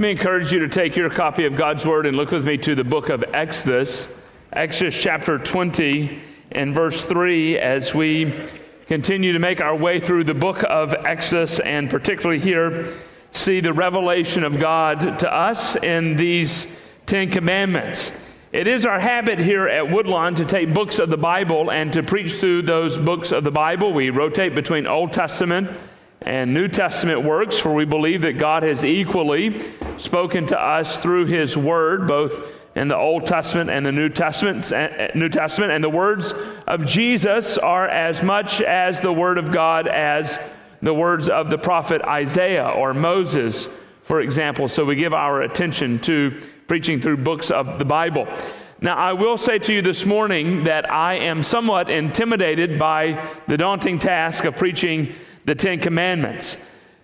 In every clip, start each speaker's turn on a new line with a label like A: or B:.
A: Let me encourage you to take your copy of God's Word and look with me to the book of Exodus, Exodus chapter 20 and verse 3, as we continue to make our way through the book of Exodus and particularly here see the revelation of God to us in these Ten Commandments. It is our habit here at Woodlawn to take books of the Bible and to preach through those books of the Bible. We rotate between Old Testament and New Testament works, for we believe that God has equally spoken to us through His Word, both in the Old Testament and the New Testament. Eh, eh, New Testament, and the words of Jesus are as much as the Word of God as the words of the prophet Isaiah or Moses, for example. So we give our attention to preaching through books of the Bible. Now, I will say to you this morning that I am somewhat intimidated by the daunting task of preaching the Ten Commandments.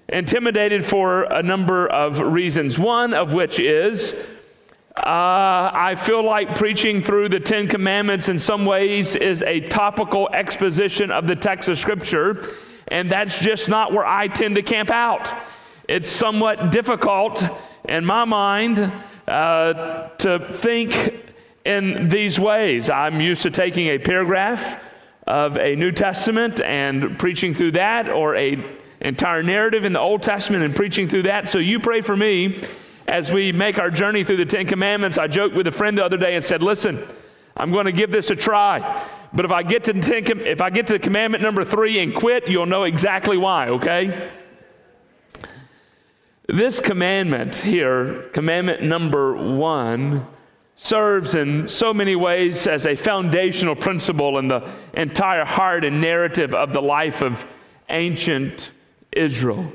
A: Intimidated for a number of reasons, one of which is uh, I feel like preaching through the Ten Commandments in some ways is a topical exposition of the text of Scripture, and that's just not where I tend to camp out. It's somewhat difficult in my mind uh, to think in these ways. I'm used to taking a paragraph of a New Testament and preaching through that, or a entire narrative in the Old Testament and preaching through that. So you pray for me as we make our journey through the Ten Commandments. I joked with a friend the other day and said, "Listen, I'm going to give this a try, but if I get to ten, if I get to commandment number three and quit, you'll know exactly why." Okay. This commandment here, commandment number one, serves in so many ways as a foundational principle in the entire heart and narrative of the life of ancient Israel.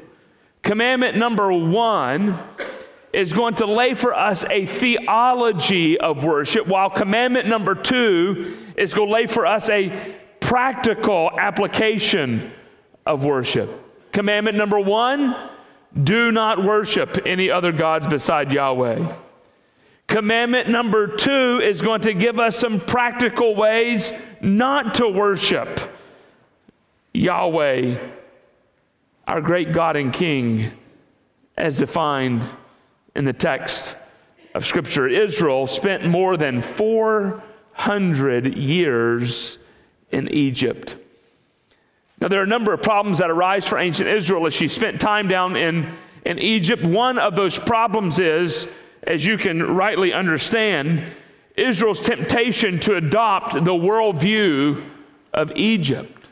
A: Commandment number one is going to lay for us a theology of worship, while commandment number two is going to lay for us a practical application of worship. Commandment number one do not worship any other gods beside Yahweh. Commandment number two is going to give us some practical ways not to worship Yahweh, our great God and King, as defined in the text of Scripture. Israel spent more than 400 years in Egypt. Now, there are a number of problems that arise for ancient Israel as she spent time down in, in Egypt. One of those problems is as you can rightly understand, Israel's temptation to adopt the worldview of Egypt.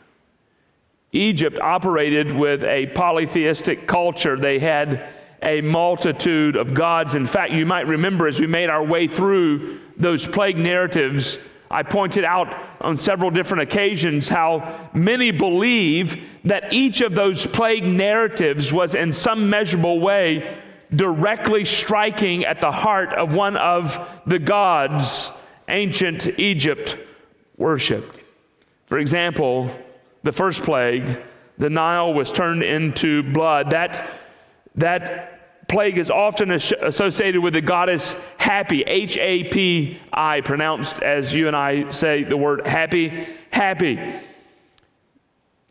A: Egypt operated with a polytheistic culture. They had a multitude of gods. In fact, you might remember as we made our way through those plague narratives, I pointed out on several different occasions how many believe that each of those plague narratives was in some measurable way directly striking at the heart of one of the gods ancient Egypt worshiped. For example, the first plague, the Nile was turned into blood. That, that plague is often associated with the goddess Hapi, H A P I, pronounced as you and I say the word happy, happy.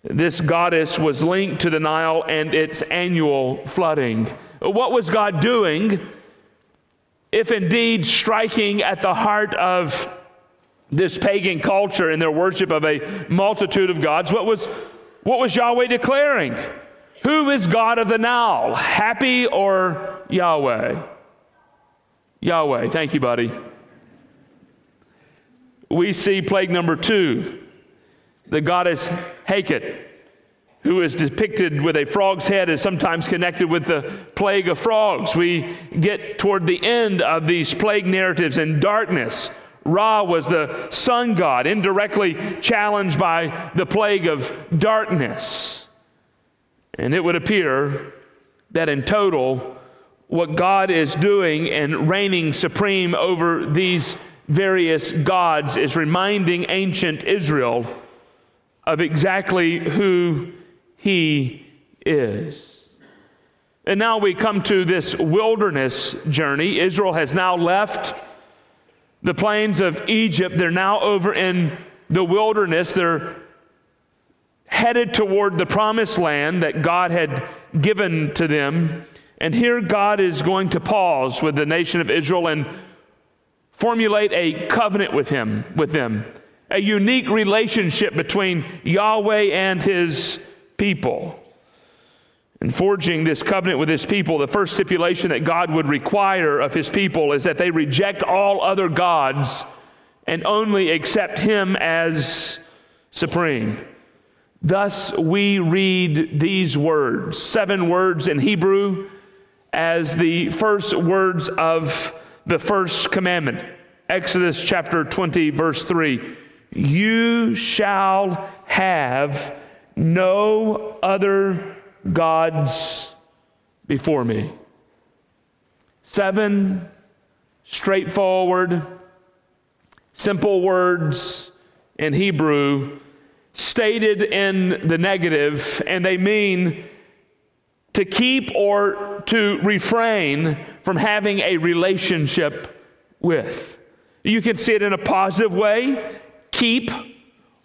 A: This goddess was linked to the Nile and its annual flooding. What was God doing if indeed striking at the heart of this pagan culture in their worship of a multitude of gods? What was, what was Yahweh declaring? Who is God of the now, Hapi or Yahweh? Yahweh. Thank you, buddy. We see plague number two, the goddess Heket who is depicted with a frog's head is sometimes connected with the plague of frogs. We get toward the end of these plague narratives in darkness. Ra was the sun god, indirectly challenged by the plague of darkness. And it would appear that in total, what God is doing and reigning supreme over these various gods is reminding ancient Israel of exactly who he is. And now we come to this wilderness journey. Israel has now left the plains of Egypt. They're now over in the wilderness. They're headed toward the promised land that God had given to them. And here God is going to pause with the nation of Israel and formulate a covenant with him with them a unique relationship between Yahweh and his people. In forging this covenant with his people, the first stipulation that God would require of his people is that they reject all other gods and only accept him as supreme. Thus, we read these words, seven words in Hebrew, as the first words of the first commandment. Exodus chapter 20, verse 3. You shall have no other gods before me. Seven straightforward, simple words in Hebrew stated in the negative, and they mean to keep or to refrain from having a relationship with. You can see it in a positive way keep,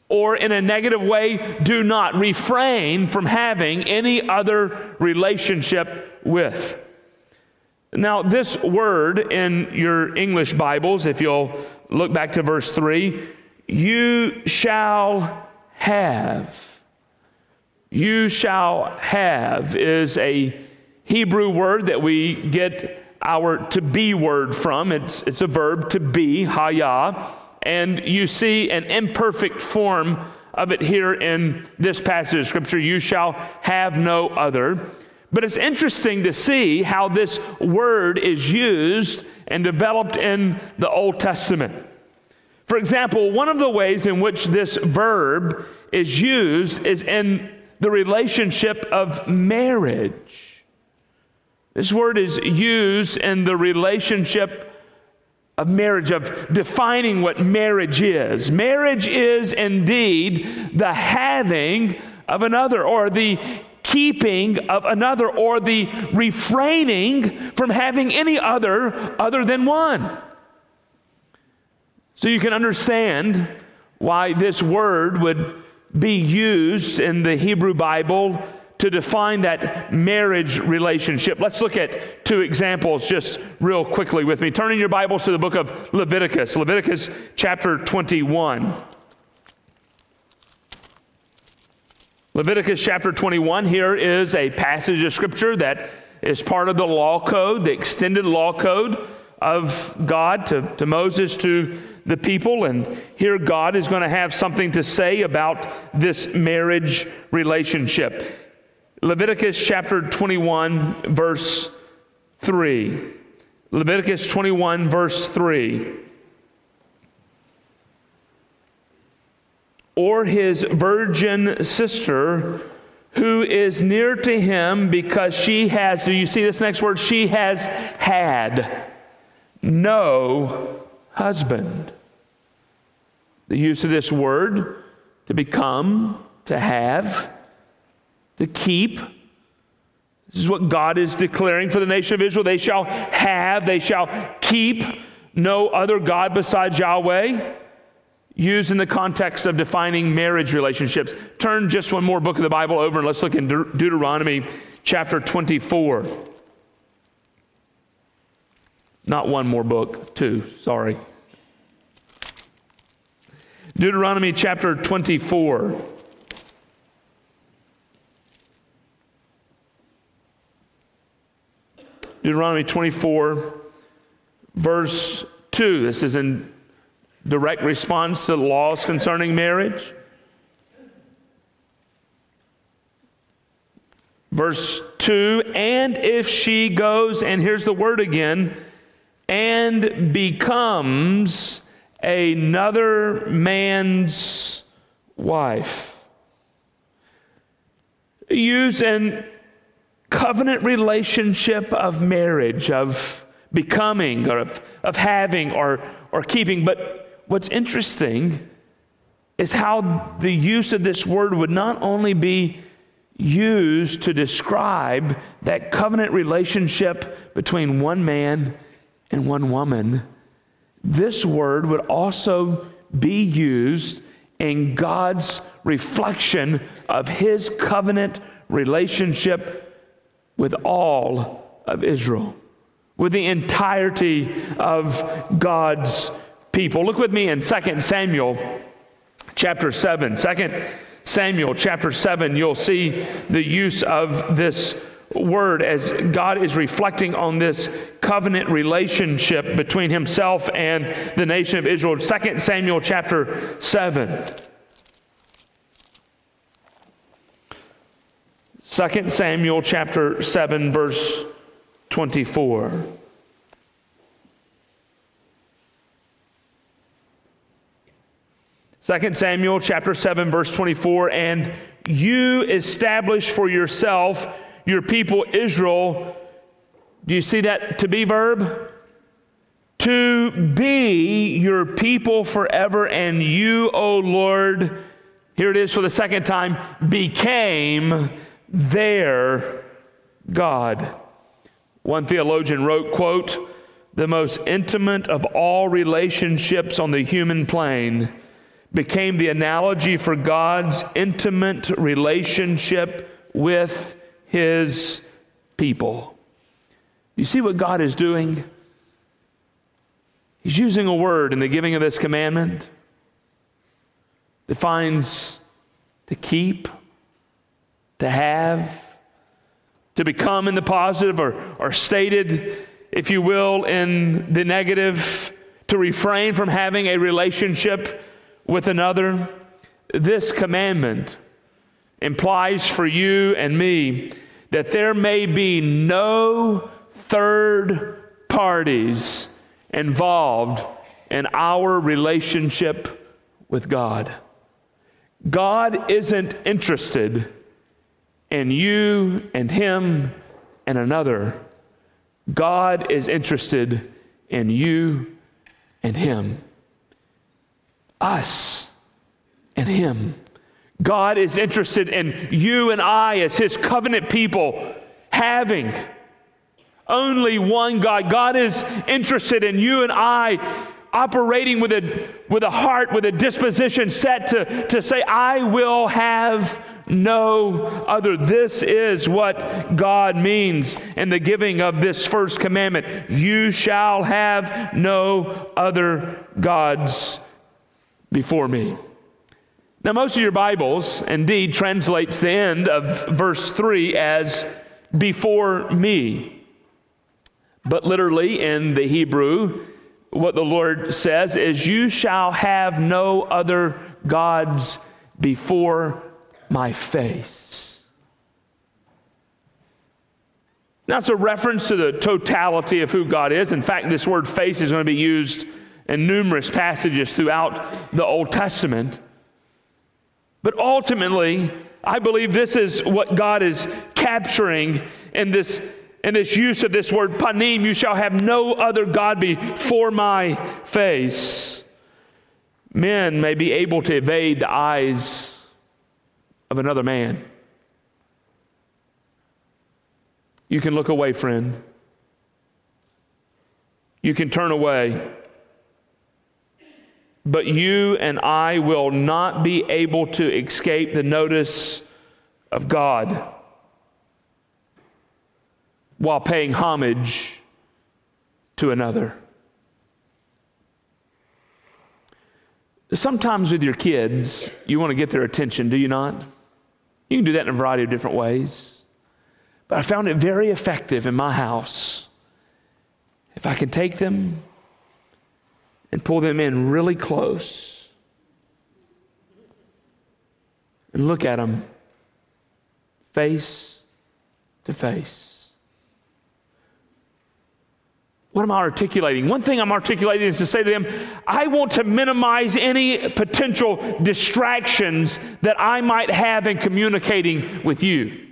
A: or in a negative way, do not refrain from having any other relationship with. Now, this word in your English Bibles, if you'll look back to verse 3, you shall have. You shall have is a Hebrew word that we get our to be word from. It's, it's a verb to be, haya and you see an imperfect form of it here in this passage of Scripture you shall have no other. But it's interesting to see how this word is used and developed in the Old Testament. For example, one of the ways in which this verb is used is in the relationship of marriage. This word is used in the relationship of marriage, of defining what marriage is. Marriage is indeed the having of another, or the keeping of another, or the refraining from having any other other than one. So you can understand why this word would be used in the Hebrew Bible to define that marriage relationship. Let's look at two examples just real quickly with me. Turning your Bibles to the book of Leviticus, Leviticus chapter 21. Leviticus chapter 21, here is a passage of scripture that is part of the law code, the extended law code of God to, to Moses, to the people. And here God is going to have something to say about this marriage relationship. Leviticus chapter 21, verse 3. Leviticus 21, verse 3. Or his virgin sister who is near to him because she has, do you see this next word? She has had no husband. The use of this word to become, to have, to keep. This is what God is declaring for the nation of Israel. They shall have, they shall keep no other God besides Yahweh. Used in the context of defining marriage relationships. Turn just one more book of the Bible over and let's look in De- Deuteronomy chapter 24. Not one more book, two, sorry. Deuteronomy chapter 24. Deuteronomy 24, verse 2. This is in direct response to the laws concerning marriage. Verse 2 And if she goes, and here's the word again, and becomes another man's wife. Use an covenant relationship of marriage, of becoming, or of, of having, or, or keeping. But what's interesting is how the use of this word would not only be used to describe that covenant relationship between one man and one woman, this word would also be used in God's reflection of his covenant relationship with all of Israel, with the entirety of God's people. Look with me in 2 Samuel chapter 7. 2 Samuel chapter 7, you'll see the use of this word as God is reflecting on this covenant relationship between himself and the nation of Israel. 2 Samuel chapter 7. 2 Samuel chapter 7 verse 24. Second Samuel chapter 7 verse 24 and you establish for yourself your people Israel do you see that to be verb to be your people forever and you O Lord here it is for the second time became their God. One theologian wrote, quote, the most intimate of all relationships on the human plane became the analogy for God's intimate relationship with his people. You see what God is doing? He's using a word in the giving of this commandment finds to keep, to have, to become in the positive, or, or stated, if you will, in the negative, to refrain from having a relationship with another. This commandment implies for you and me that there may be no third parties involved in our relationship with God. God isn't interested in you and him and another. God is interested in you and him. Us and him. God is interested in you and I as his covenant people having only one God. God is interested in you and I operating with a, with a heart, with a disposition set to, to say, I will have no other. This is what God means in the giving of this first commandment. You shall have no other gods before me. Now, most of your Bibles indeed translates the end of verse 3 as before me. But literally in the Hebrew, what the Lord says is, You shall have no other gods before my face. That's a reference to the totality of who God is. In fact, this word face is going to be used in numerous passages throughout the Old Testament. But ultimately, I believe this is what God is capturing in this, in this use of this word panim. You shall have no other God before my face. Men may be able to evade the eyes of another man. You can look away, friend. You can turn away. But you and I will not be able to escape the notice of God while paying homage to another. Sometimes with your kids, you want to get their attention, do you not? You can do that in a variety of different ways. But I found it very effective in my house. If I can take them and pull them in really close and look at them face to face. What am I articulating? One thing I'm articulating is to say to them, I want to minimize any potential distractions that I might have in communicating with you.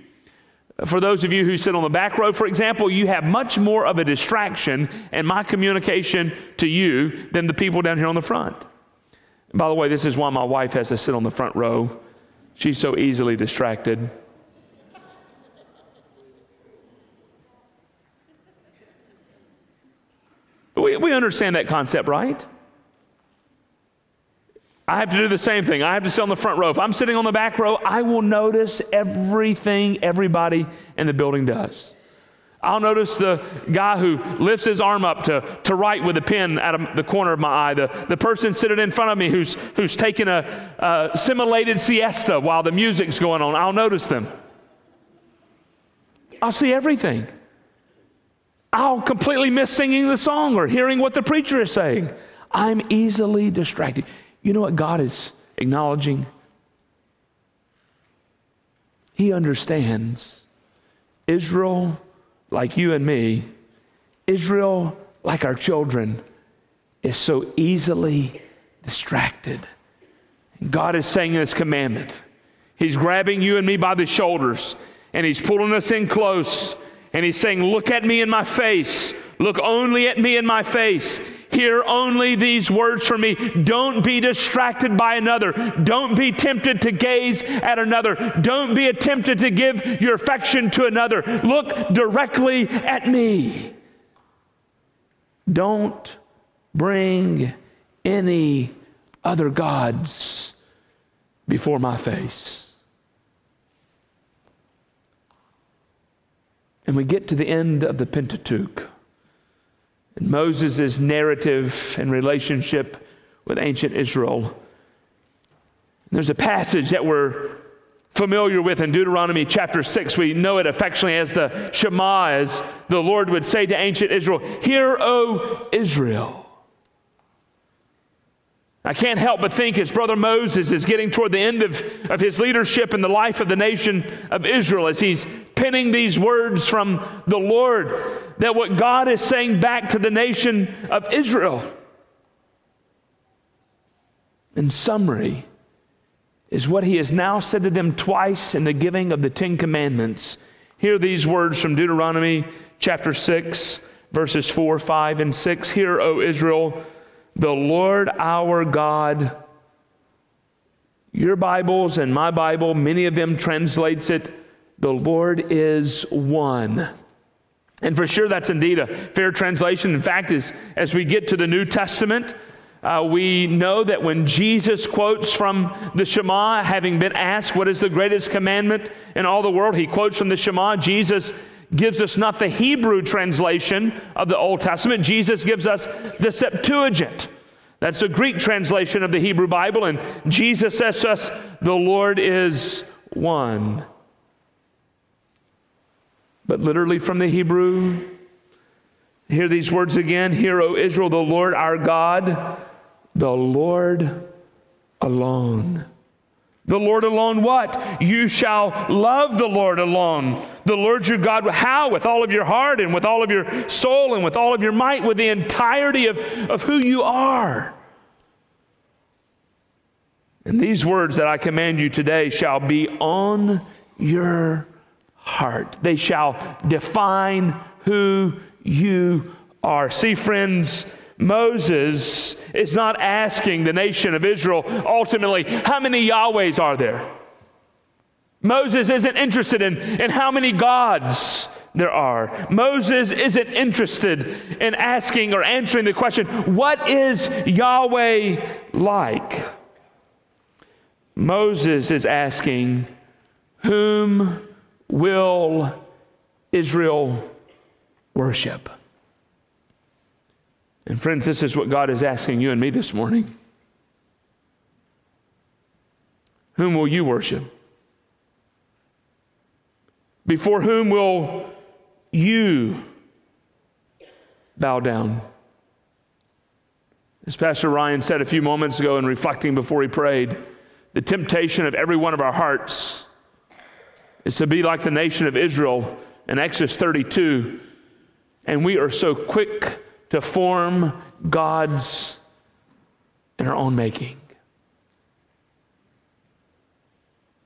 A: For those of you who sit on the back row, for example, you have much more of a distraction in my communication to you than the people down here on the front. by the way, this is why my wife has to sit on the front row. She's so easily distracted. We, we understand that concept, right? I have to do the same thing. I have to sit on the front row. If I'm sitting on the back row, I will notice everything everybody in the building does. I'll notice the guy who lifts his arm up to, to write with a pen out of the corner of my eye, the, the person sitting in front of me who's, who's taking a, a simulated siesta while the music's going on. I'll notice them. I'll see everything. I'll completely miss singing the song or hearing what the preacher is saying. I'm easily distracted. You know what God is acknowledging? He understands Israel like you and me, Israel, like our children, is so easily distracted. God is saying in commandment, He's grabbing you and me by the shoulders and He's pulling us in close and He's saying, Look at me in my face. Look only at me in my face. Hear only these words from me. Don't be distracted by another. Don't be tempted to gaze at another. Don't be tempted to give your affection to another. Look directly at me. Don't bring any other gods before my face. And we get to the end of the Pentateuch. And Moses' narrative and relationship with ancient Israel. There's a passage that we're familiar with in Deuteronomy chapter 6. We know it affectionately as the Shema, as the Lord would say to ancient Israel, Hear, O Israel. I can't help but think as Brother Moses is getting toward the end of, of his leadership in the life of the nation of Israel, as he's penning these words from the Lord, that what God is saying back to the nation of Israel, in summary, is what he has now said to them twice in the giving of the Ten Commandments. Hear these words from Deuteronomy chapter 6, verses 4, 5, and 6. Hear, O Israel the Lord our God. Your Bibles and my Bible, many of them translates it, the Lord is one. And for sure, that's indeed a fair translation. In fact, as, as we get to the New Testament, uh, we know that when Jesus quotes from the Shema, having been asked what is the greatest commandment in all the world, he quotes from the Shema. Jesus gives us not the Hebrew translation of the Old Testament, Jesus gives us the Septuagint. That's the Greek translation of the Hebrew Bible, and Jesus says to us, The Lord is one. But literally from the Hebrew, hear these words again Hear, O Israel, the Lord our God, the Lord alone. The Lord alone, what? You shall love the Lord alone. The Lord your God, how? With all of your heart and with all of your soul and with all of your might, with the entirety of, of who you are. And these words that I command you today shall be on your heart. They shall define who you are. See, friends, Moses is not asking the nation of Israel ultimately, how many Yahwehs are there? Moses isn't interested in, in how many gods there are. Moses isn't interested in asking or answering the question, what is Yahweh like? Moses is asking, whom will Israel worship? And friends, this is what God is asking you and me this morning. Whom will you worship? Before whom will you bow down? As Pastor Ryan said a few moments ago in reflecting before he prayed, the temptation of every one of our hearts is to be like the nation of Israel in Exodus 32, and we are so quick to form gods in our own making.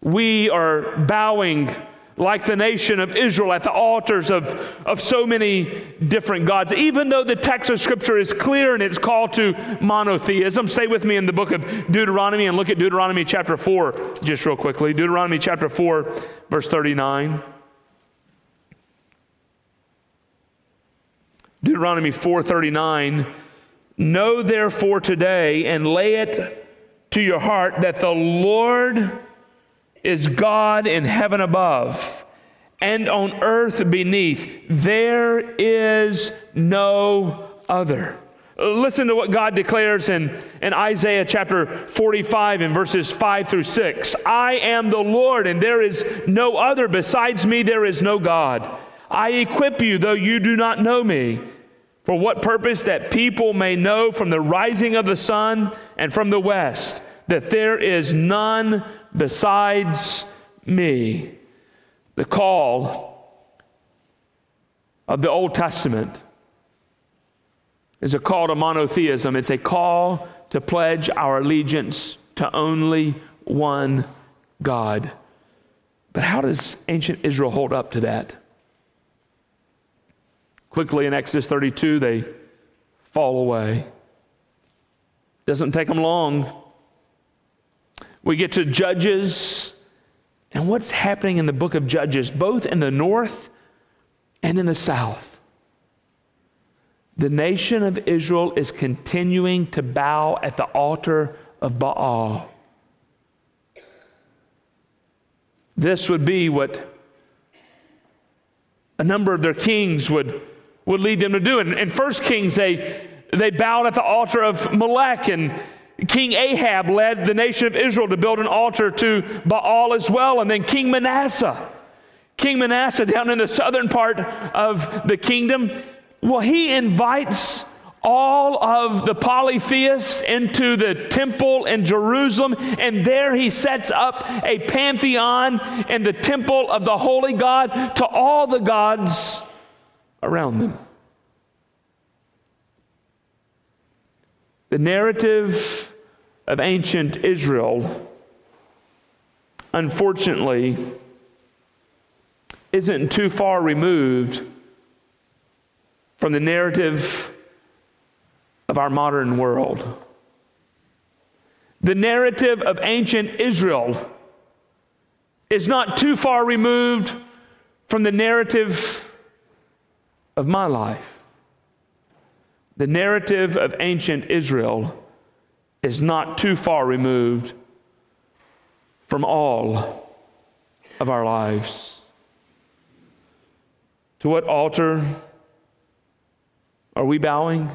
A: We are bowing like the nation of Israel at the altars of, of so many different gods. Even though the text of Scripture is clear in its call to monotheism, stay with me in the book of Deuteronomy and look at Deuteronomy chapter 4 just real quickly. Deuteronomy chapter 4, verse 39. Deuteronomy 4:39 Know therefore today and lay it to your heart that the Lord is God in heaven above and on earth beneath. There is no other. Listen to what God declares in, in Isaiah chapter 45 in verses 5 through 6. I am the Lord, and there is no other. Besides me, there is no God. I equip you, though you do not know me. For what purpose? That people may know from the rising of the sun and from the west that there is none besides me. The call of the Old Testament is a call to monotheism. It's a call to pledge our allegiance to only one God. But how does ancient Israel hold up to that? Quickly in Exodus 32, they fall away. Doesn't take them long. We get to Judges, and what's happening in the book of Judges, both in the north and in the south? the nation of Israel is continuing to bow at the altar of Baal. This would be what a number of their kings would, would lead them to do. In, in 1 Kings, they, they bowed at the altar of Molech, and King Ahab led the nation of Israel to build an altar to Baal as well. And then King Manasseh, King Manasseh down in the southern part of the kingdom, well, he invites all of the polytheists into the temple in Jerusalem, and there he sets up a pantheon in the temple of the holy God to all the gods around them. The narrative of ancient Israel, unfortunately, isn't too far removed from the narrative of our modern world. The narrative of ancient Israel is not too far removed from the narrative of my life. The narrative of ancient Israel is not too far removed from all of our lives. To what altar are we bowing?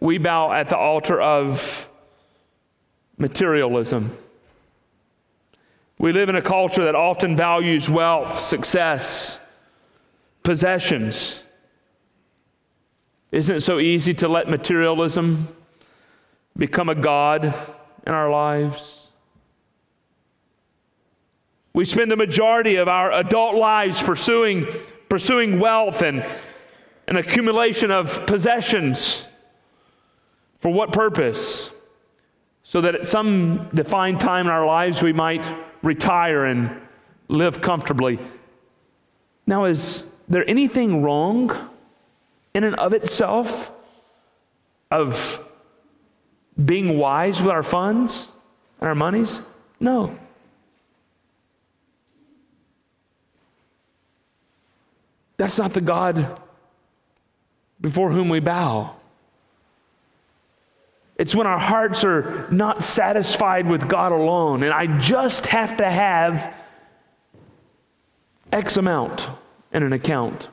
A: We bow at the altar of materialism. We live in a culture that often values wealth, success, possessions. Isn't it so easy to let materialism become a God in our lives? We spend the majority of our adult lives pursuing, pursuing wealth and an accumulation of possessions. For what purpose? So that at some defined time in our lives we might retire and live comfortably. Now, is there anything wrong in and of itself of being wise with our funds and our monies? No. That's not the God before whom we bow. It's when our hearts are not satisfied with God alone, and I just have to have X amount in an account,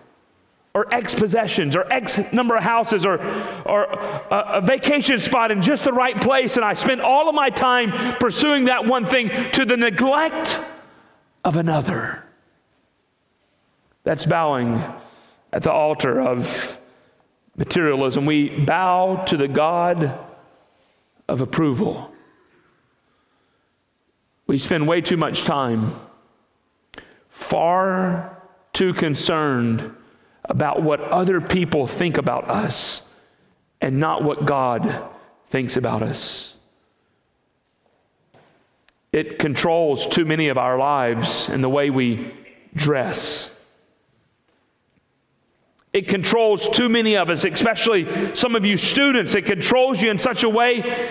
A: or X possessions, or X number of houses, or, or a, a vacation spot in just the right place, and I spend all of my time pursuing that one thing to the neglect of another. That's bowing at the altar of materialism. We bow to the God of approval. We spend way too much time far too concerned about what other people think about us and not what God thinks about us. It controls too many of our lives and the way we dress. It controls too many of us, especially some of you students. It controls you in such a way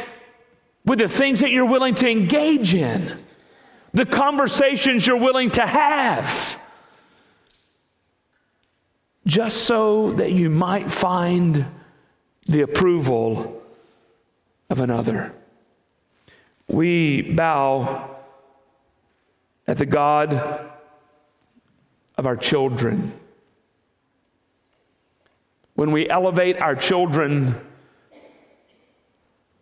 A: with the things that you're willing to engage in, the conversations you're willing to have, just so that you might find the approval of another. We bow at the God of our children. When we elevate our children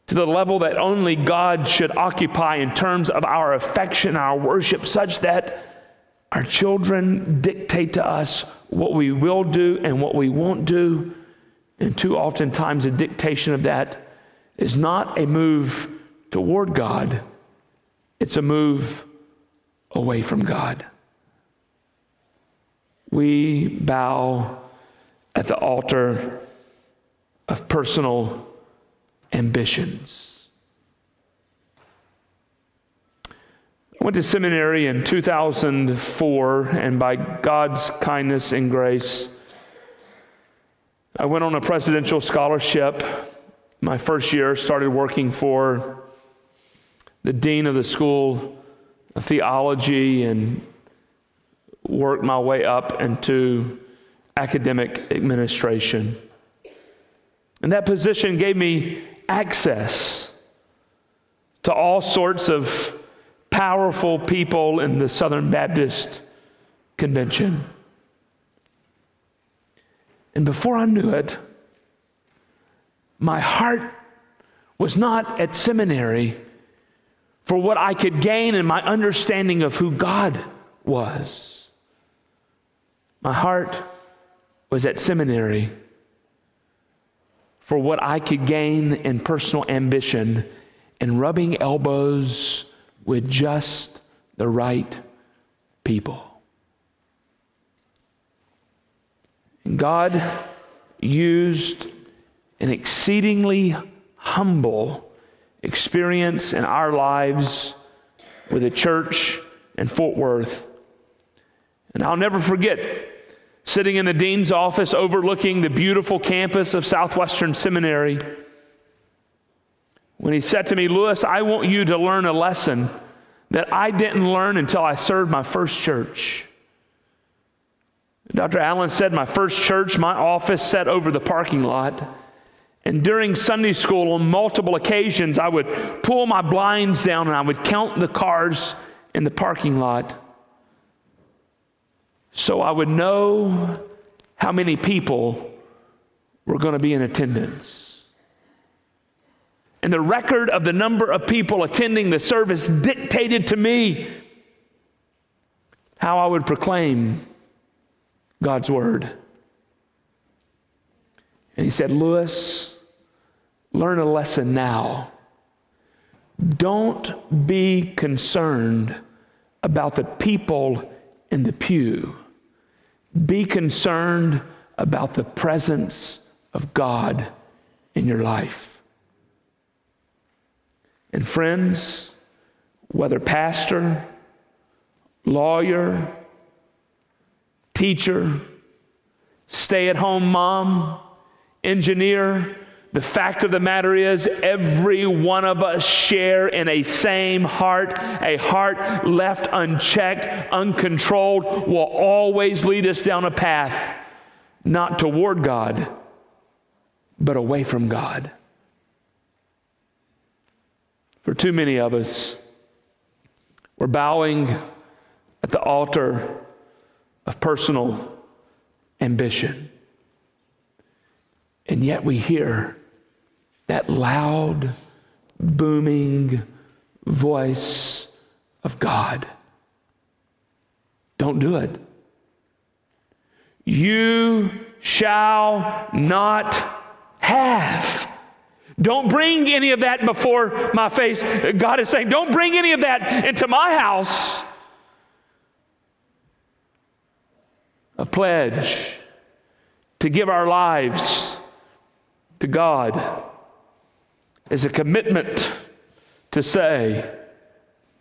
A: to the level that only God should occupy in terms of our affection, our worship, such that our children dictate to us what we will do and what we won't do. And too often times, a dictation of that is not a move toward God, it's a move away from God. We bow at the altar of personal ambitions. Went to seminary in 2004, and by God's kindness and grace, I went on a presidential scholarship. My first year, started working for the dean of the school of theology and worked my way up into academic administration. And that position gave me access to all sorts of powerful people in the Southern Baptist Convention. And before I knew it, my heart was not at seminary for what I could gain in my understanding of who God was. My heart was at seminary for what I could gain in personal ambition and rubbing elbows with just the right people. And God used an exceedingly humble experience in our lives with a church in Fort Worth. And I'll never forget sitting in the dean's office overlooking the beautiful campus of Southwestern Seminary when he said to me, Lewis, I want you to learn a lesson that I didn't learn until I served my first church. Dr. Allen said, My first church, my office sat over the parking lot. And during Sunday school, on multiple occasions, I would pull my blinds down and I would count the cars in the parking lot so I would know how many people were going to be in attendance. And the record of the number of people attending the service dictated to me how I would proclaim God's word. And he said, Lewis, learn a lesson now. Don't be concerned about the people in the pew. Be concerned about the presence of God in your life. And friends, whether pastor, lawyer, teacher, stay at home mom, engineer, the fact of the matter is, every one of us share in a same heart. A heart left unchecked, uncontrolled, will always lead us down a path not toward God, but away from God. For too many of us, we're bowing at the altar of personal ambition. And yet we hear that loud, booming voice of God. Don't do it. You shall not have. Don't bring any of that before my face. God is saying, don't bring any of that into my house. A pledge to give our lives to God is a commitment to say,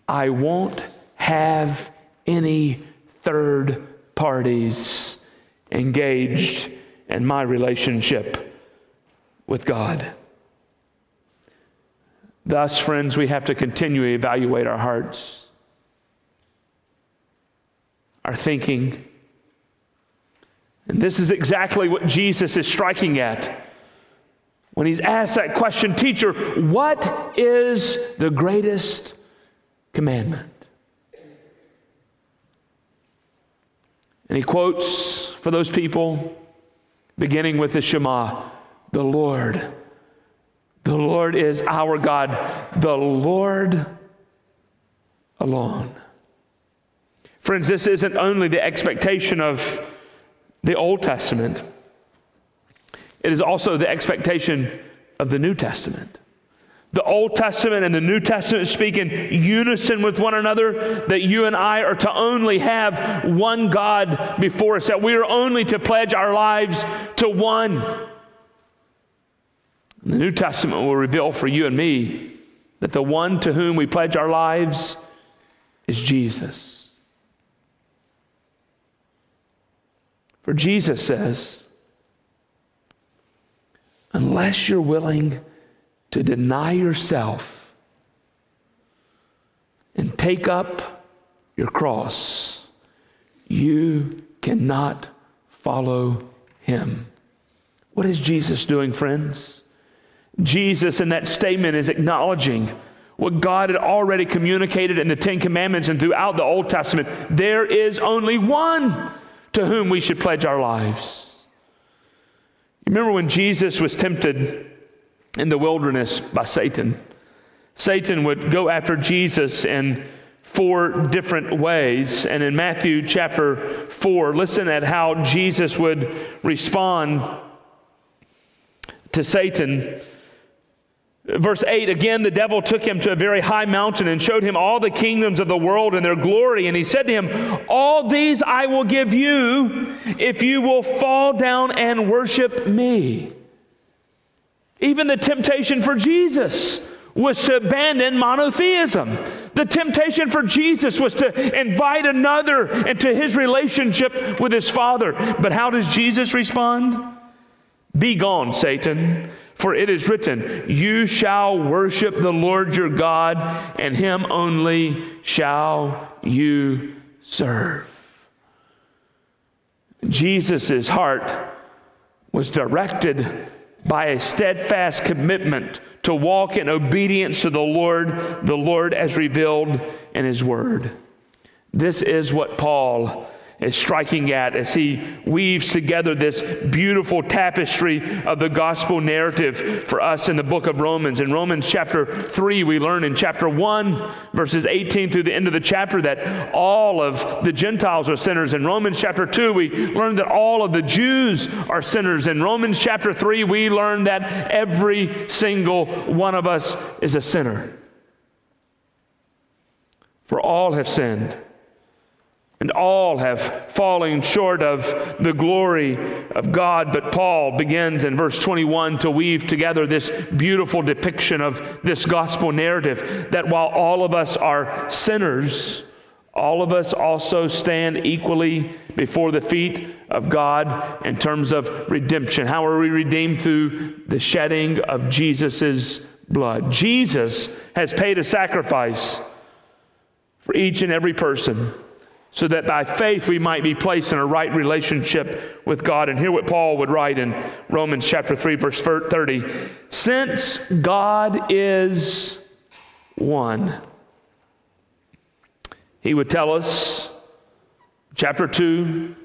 A: I won't have any third parties engaged in my relationship with God. Thus, friends, we have to continually evaluate our hearts, our thinking. And this is exactly what Jesus is striking at when he's asked that question, Teacher, what is the greatest commandment? And he quotes for those people, beginning with the Shema the Lord. The Lord is our God, the Lord alone. Friends, this isn't only the expectation of the Old Testament, it is also the expectation of the New Testament. The Old Testament and the New Testament speak in unison with one another that you and I are to only have one God before us, that we are only to pledge our lives to one. The New Testament will reveal for you and me that the one to whom we pledge our lives is Jesus. For Jesus says, unless you're willing to deny yourself and take up your cross, you cannot follow him. What is Jesus doing, friends? Jesus, in that statement, is acknowledging what God had already communicated in the Ten Commandments and throughout the Old Testament. There is only one to whom we should pledge our lives. You remember when Jesus was tempted in the wilderness by Satan? Satan would go after Jesus in four different ways. And in Matthew chapter 4, listen at how Jesus would respond to Satan. Verse 8 again, the devil took him to a very high mountain and showed him all the kingdoms of the world and their glory. And he said to him, All these I will give you if you will fall down and worship me. Even the temptation for Jesus was to abandon monotheism. The temptation for Jesus was to invite another into his relationship with his Father. But how does Jesus respond? Be gone, Satan. For it is written, You shall worship the Lord your God, and him only shall you serve. Jesus' heart was directed by a steadfast commitment to walk in obedience to the Lord, the Lord as revealed in his word. This is what Paul is striking at as he weaves together this beautiful tapestry of the gospel narrative for us in the book of Romans. In Romans chapter 3, we learn in chapter 1, verses 18 through the end of the chapter, that all of the Gentiles are sinners. In Romans chapter 2, we learn that all of the Jews are sinners. In Romans chapter 3, we learn that every single one of us is a sinner. For all have sinned and all have fallen short of the glory of God. But Paul begins in verse 21 to weave together this beautiful depiction of this gospel narrative that while all of us are sinners, all of us also stand equally before the feet of God in terms of redemption. How are we redeemed? Through the shedding of Jesus' blood. Jesus has paid a sacrifice for each and every person so that by faith we might be placed in a right relationship with God. And hear what Paul would write in Romans chapter 3 verse 30. Since God is one. He would tell us chapter 2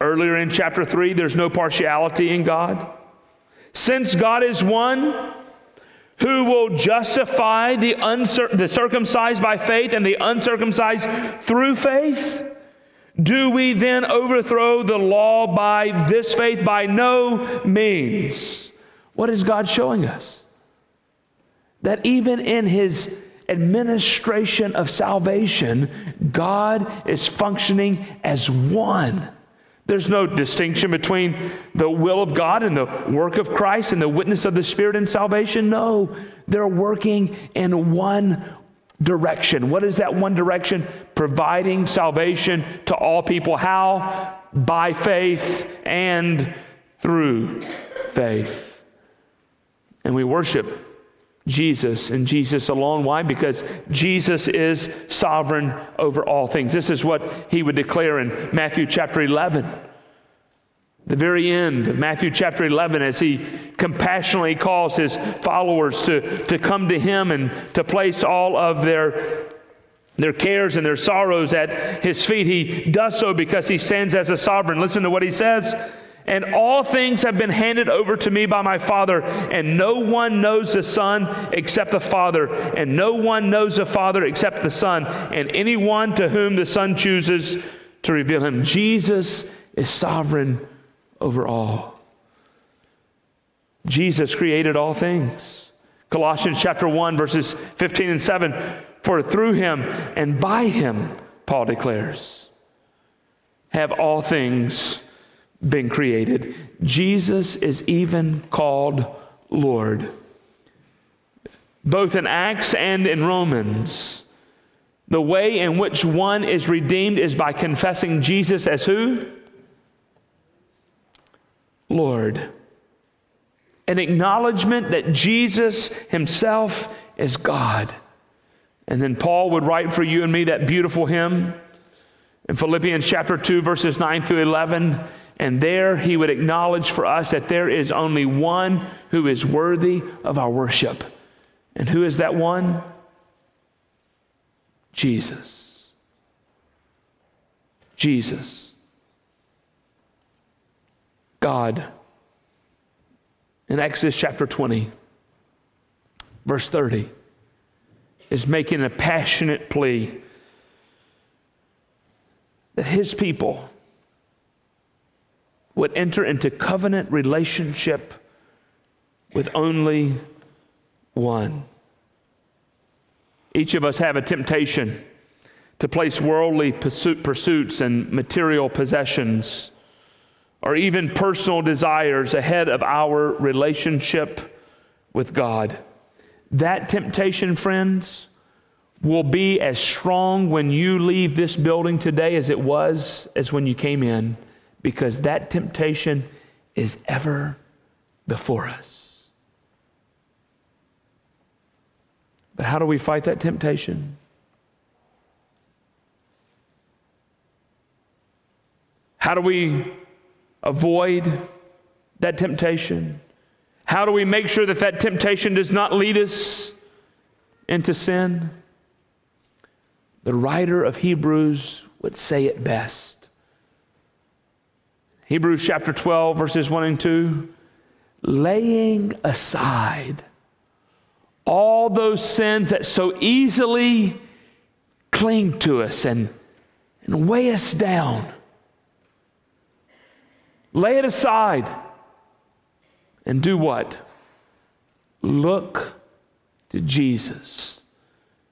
A: earlier in chapter 3 there's no partiality in God. Since God is one, who will justify the, uncir- the circumcised by faith and the uncircumcised through faith? Do we then overthrow the law by this faith? By no means. What is God showing us? That even in his administration of salvation, God is functioning as one. There's no distinction between the will of God and the work of Christ and the witness of the Spirit in salvation. No, they're working in one direction. What is that one direction? Providing salvation to all people. How? By faith and through faith. And we worship Jesus and Jesus alone. Why? Because Jesus is sovereign over all things. This is what he would declare in Matthew chapter 11. The very end of Matthew chapter 11, as he compassionately calls his followers to, to come to him and to place all of their their cares and their sorrows at his feet. He does so because he stands as a sovereign. Listen to what he says. And all things have been handed over to me by my Father, and no one knows the Son except the Father, and no one knows the Father except the Son, and anyone to whom the Son chooses to reveal him. Jesus is sovereign over all. Jesus created all things. Colossians chapter 1, verses 15 and 7 For through him and by him, Paul declares, have all things been created. Jesus is even called Lord. Both in Acts and in Romans, the way in which one is redeemed is by confessing Jesus as who? Lord. An acknowledgement that Jesus himself is God. And then Paul would write for you and me that beautiful hymn in Philippians chapter 2, verses 9 through 11. And there he would acknowledge for us that there is only one who is worthy of our worship. And who is that one? Jesus. Jesus. God. In Exodus chapter 20, verse 30, is making a passionate plea that his people would enter into covenant relationship with only one. Each of us have a temptation to place worldly pursuits and material possessions or even personal desires ahead of our relationship with God. That temptation, friends, will be as strong when you leave this building today as it was as when you came in because that temptation is ever before us. But how do we fight that temptation? How do we avoid that temptation? How do we make sure that that temptation does not lead us into sin? The writer of Hebrews would say it best Hebrews chapter 12, verses 1 and 2 laying aside all those sins that so easily cling to us and, and weigh us down. Lay it aside and do what? Look to Jesus,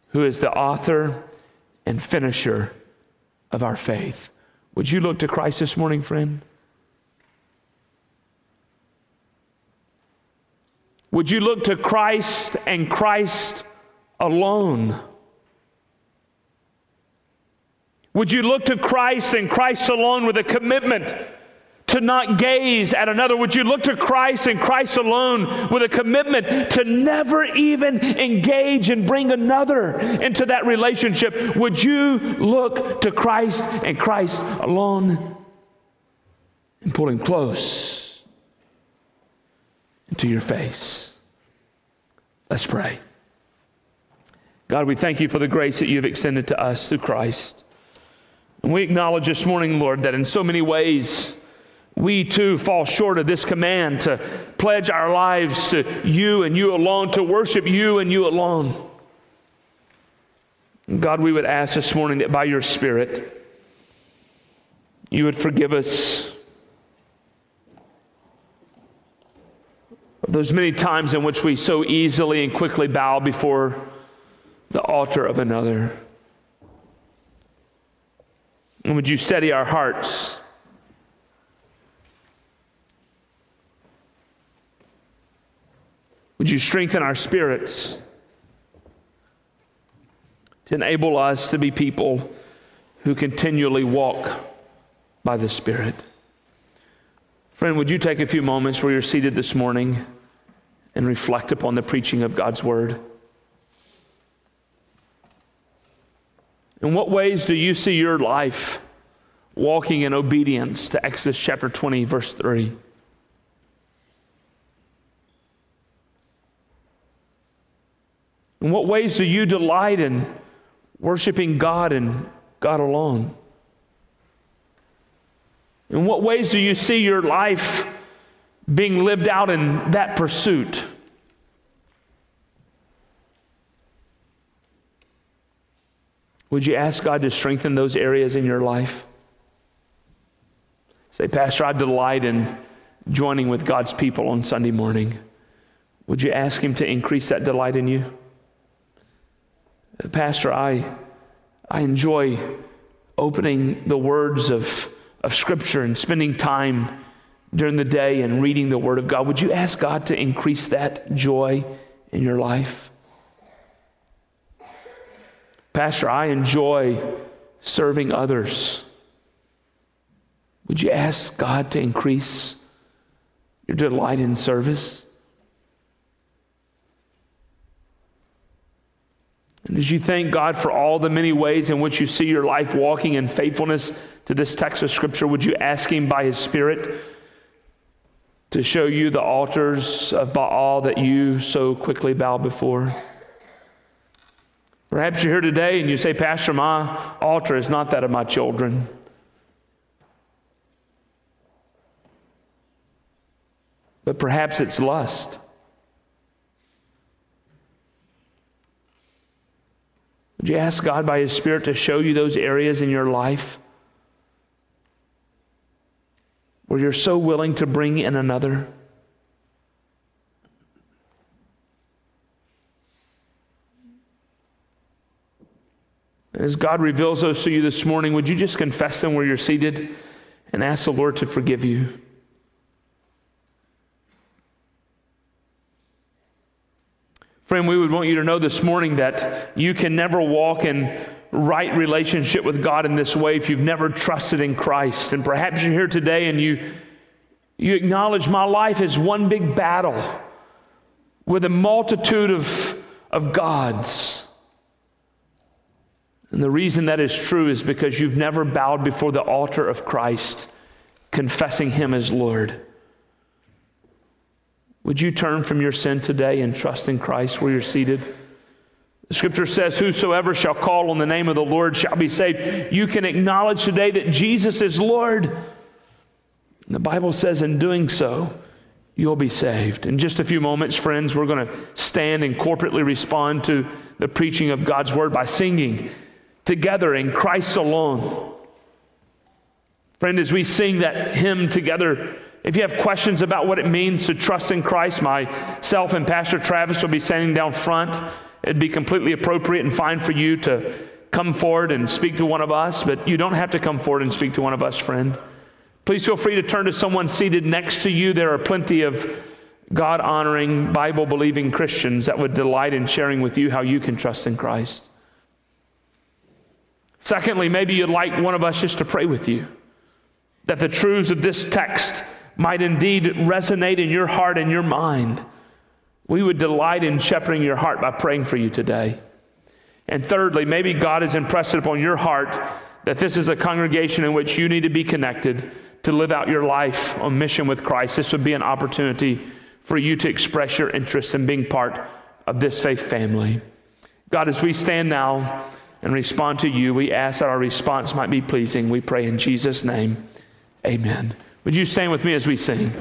A: who is the author and finisher of our faith. Would you look to Christ this morning, friend? Would you look to Christ and Christ alone? Would you look to Christ and Christ alone with a commitment to not gaze at another? Would you look to Christ and Christ alone with a commitment to never even engage and bring another into that relationship? Would you look to Christ and Christ alone and pull him close? Into your face. Let's pray. God, we thank you for the grace that you've extended to us through Christ. And we acknowledge this morning, Lord, that in so many ways we too fall short of this command to pledge our lives to you and you alone, to worship you and you alone. God, we would ask this morning that by your Spirit, you would forgive us those many times in which we so easily and quickly bow before the altar of another. And would you steady our hearts? Would you strengthen our spirits to enable us to be people who continually walk by the Spirit? Friend, would you take a few moments where you're seated this morning? And reflect upon the preaching of God's word? In what ways do you see your life walking in obedience to Exodus chapter 20, verse 3? In what ways do you delight in worshiping God and God alone? In what ways do you see your life being lived out in that pursuit? Would you ask God to strengthen those areas in your life? Say, Pastor, I delight in joining with God's people on Sunday morning. Would you ask Him to increase that delight in you? Pastor, I, I enjoy opening the words of, of Scripture and spending time during the day and reading the Word of God. Would you ask God to increase that joy in your life? Pastor, I enjoy serving others. Would you ask God to increase your delight in service? And as you thank God for all the many ways in which you see your life walking in faithfulness to this text of Scripture, would you ask Him by His Spirit to show you the altars of Baal that you so quickly bow before? Perhaps you're here today and you say, Pastor, my altar is not that of my children. But perhaps it's lust. Would you ask God by His Spirit to show you those areas in your life where you're so willing to bring in another? As God reveals those to you this morning, would you just confess them where you're seated and ask the Lord to forgive you? Friend, we would want you to know this morning that you can never walk in right relationship with God in this way if you've never trusted in Christ. And perhaps you're here today and you, you acknowledge my life is one big battle with a multitude of, of gods. And the reason that is true is because you've never bowed before the altar of Christ, confessing Him as Lord. Would you turn from your sin today and trust in Christ where you're seated? The scripture says, Whosoever shall call on the name of the Lord shall be saved. You can acknowledge today that Jesus is Lord. And the Bible says, in doing so, you'll be saved. In just a few moments, friends, we're going to stand and corporately respond to the preaching of God's word by singing together in Christ alone. Friend, as we sing that hymn together, if you have questions about what it means to trust in Christ, myself and Pastor Travis will be standing down front. It'd be completely appropriate and fine for you to come forward and speak to one of us, but you don't have to come forward and speak to one of us, friend. Please feel free to turn to someone seated next to you. There are plenty of God honoring, Bible believing Christians that would delight in sharing with you how you can trust in Christ. Secondly, maybe you'd like one of us just to pray with you that the truths of this text might indeed resonate in your heart and your mind, we would delight in shepherding your heart by praying for you today. And thirdly, maybe God has impressed it upon your heart that this is a congregation in which you need to be connected to live out your life on mission with Christ. This would be an opportunity for you to express your interest in being part of this faith family. God, as we stand now and respond to you, we ask that our response might be pleasing. We pray in Jesus' name. Amen. Would you stand with me as we sing?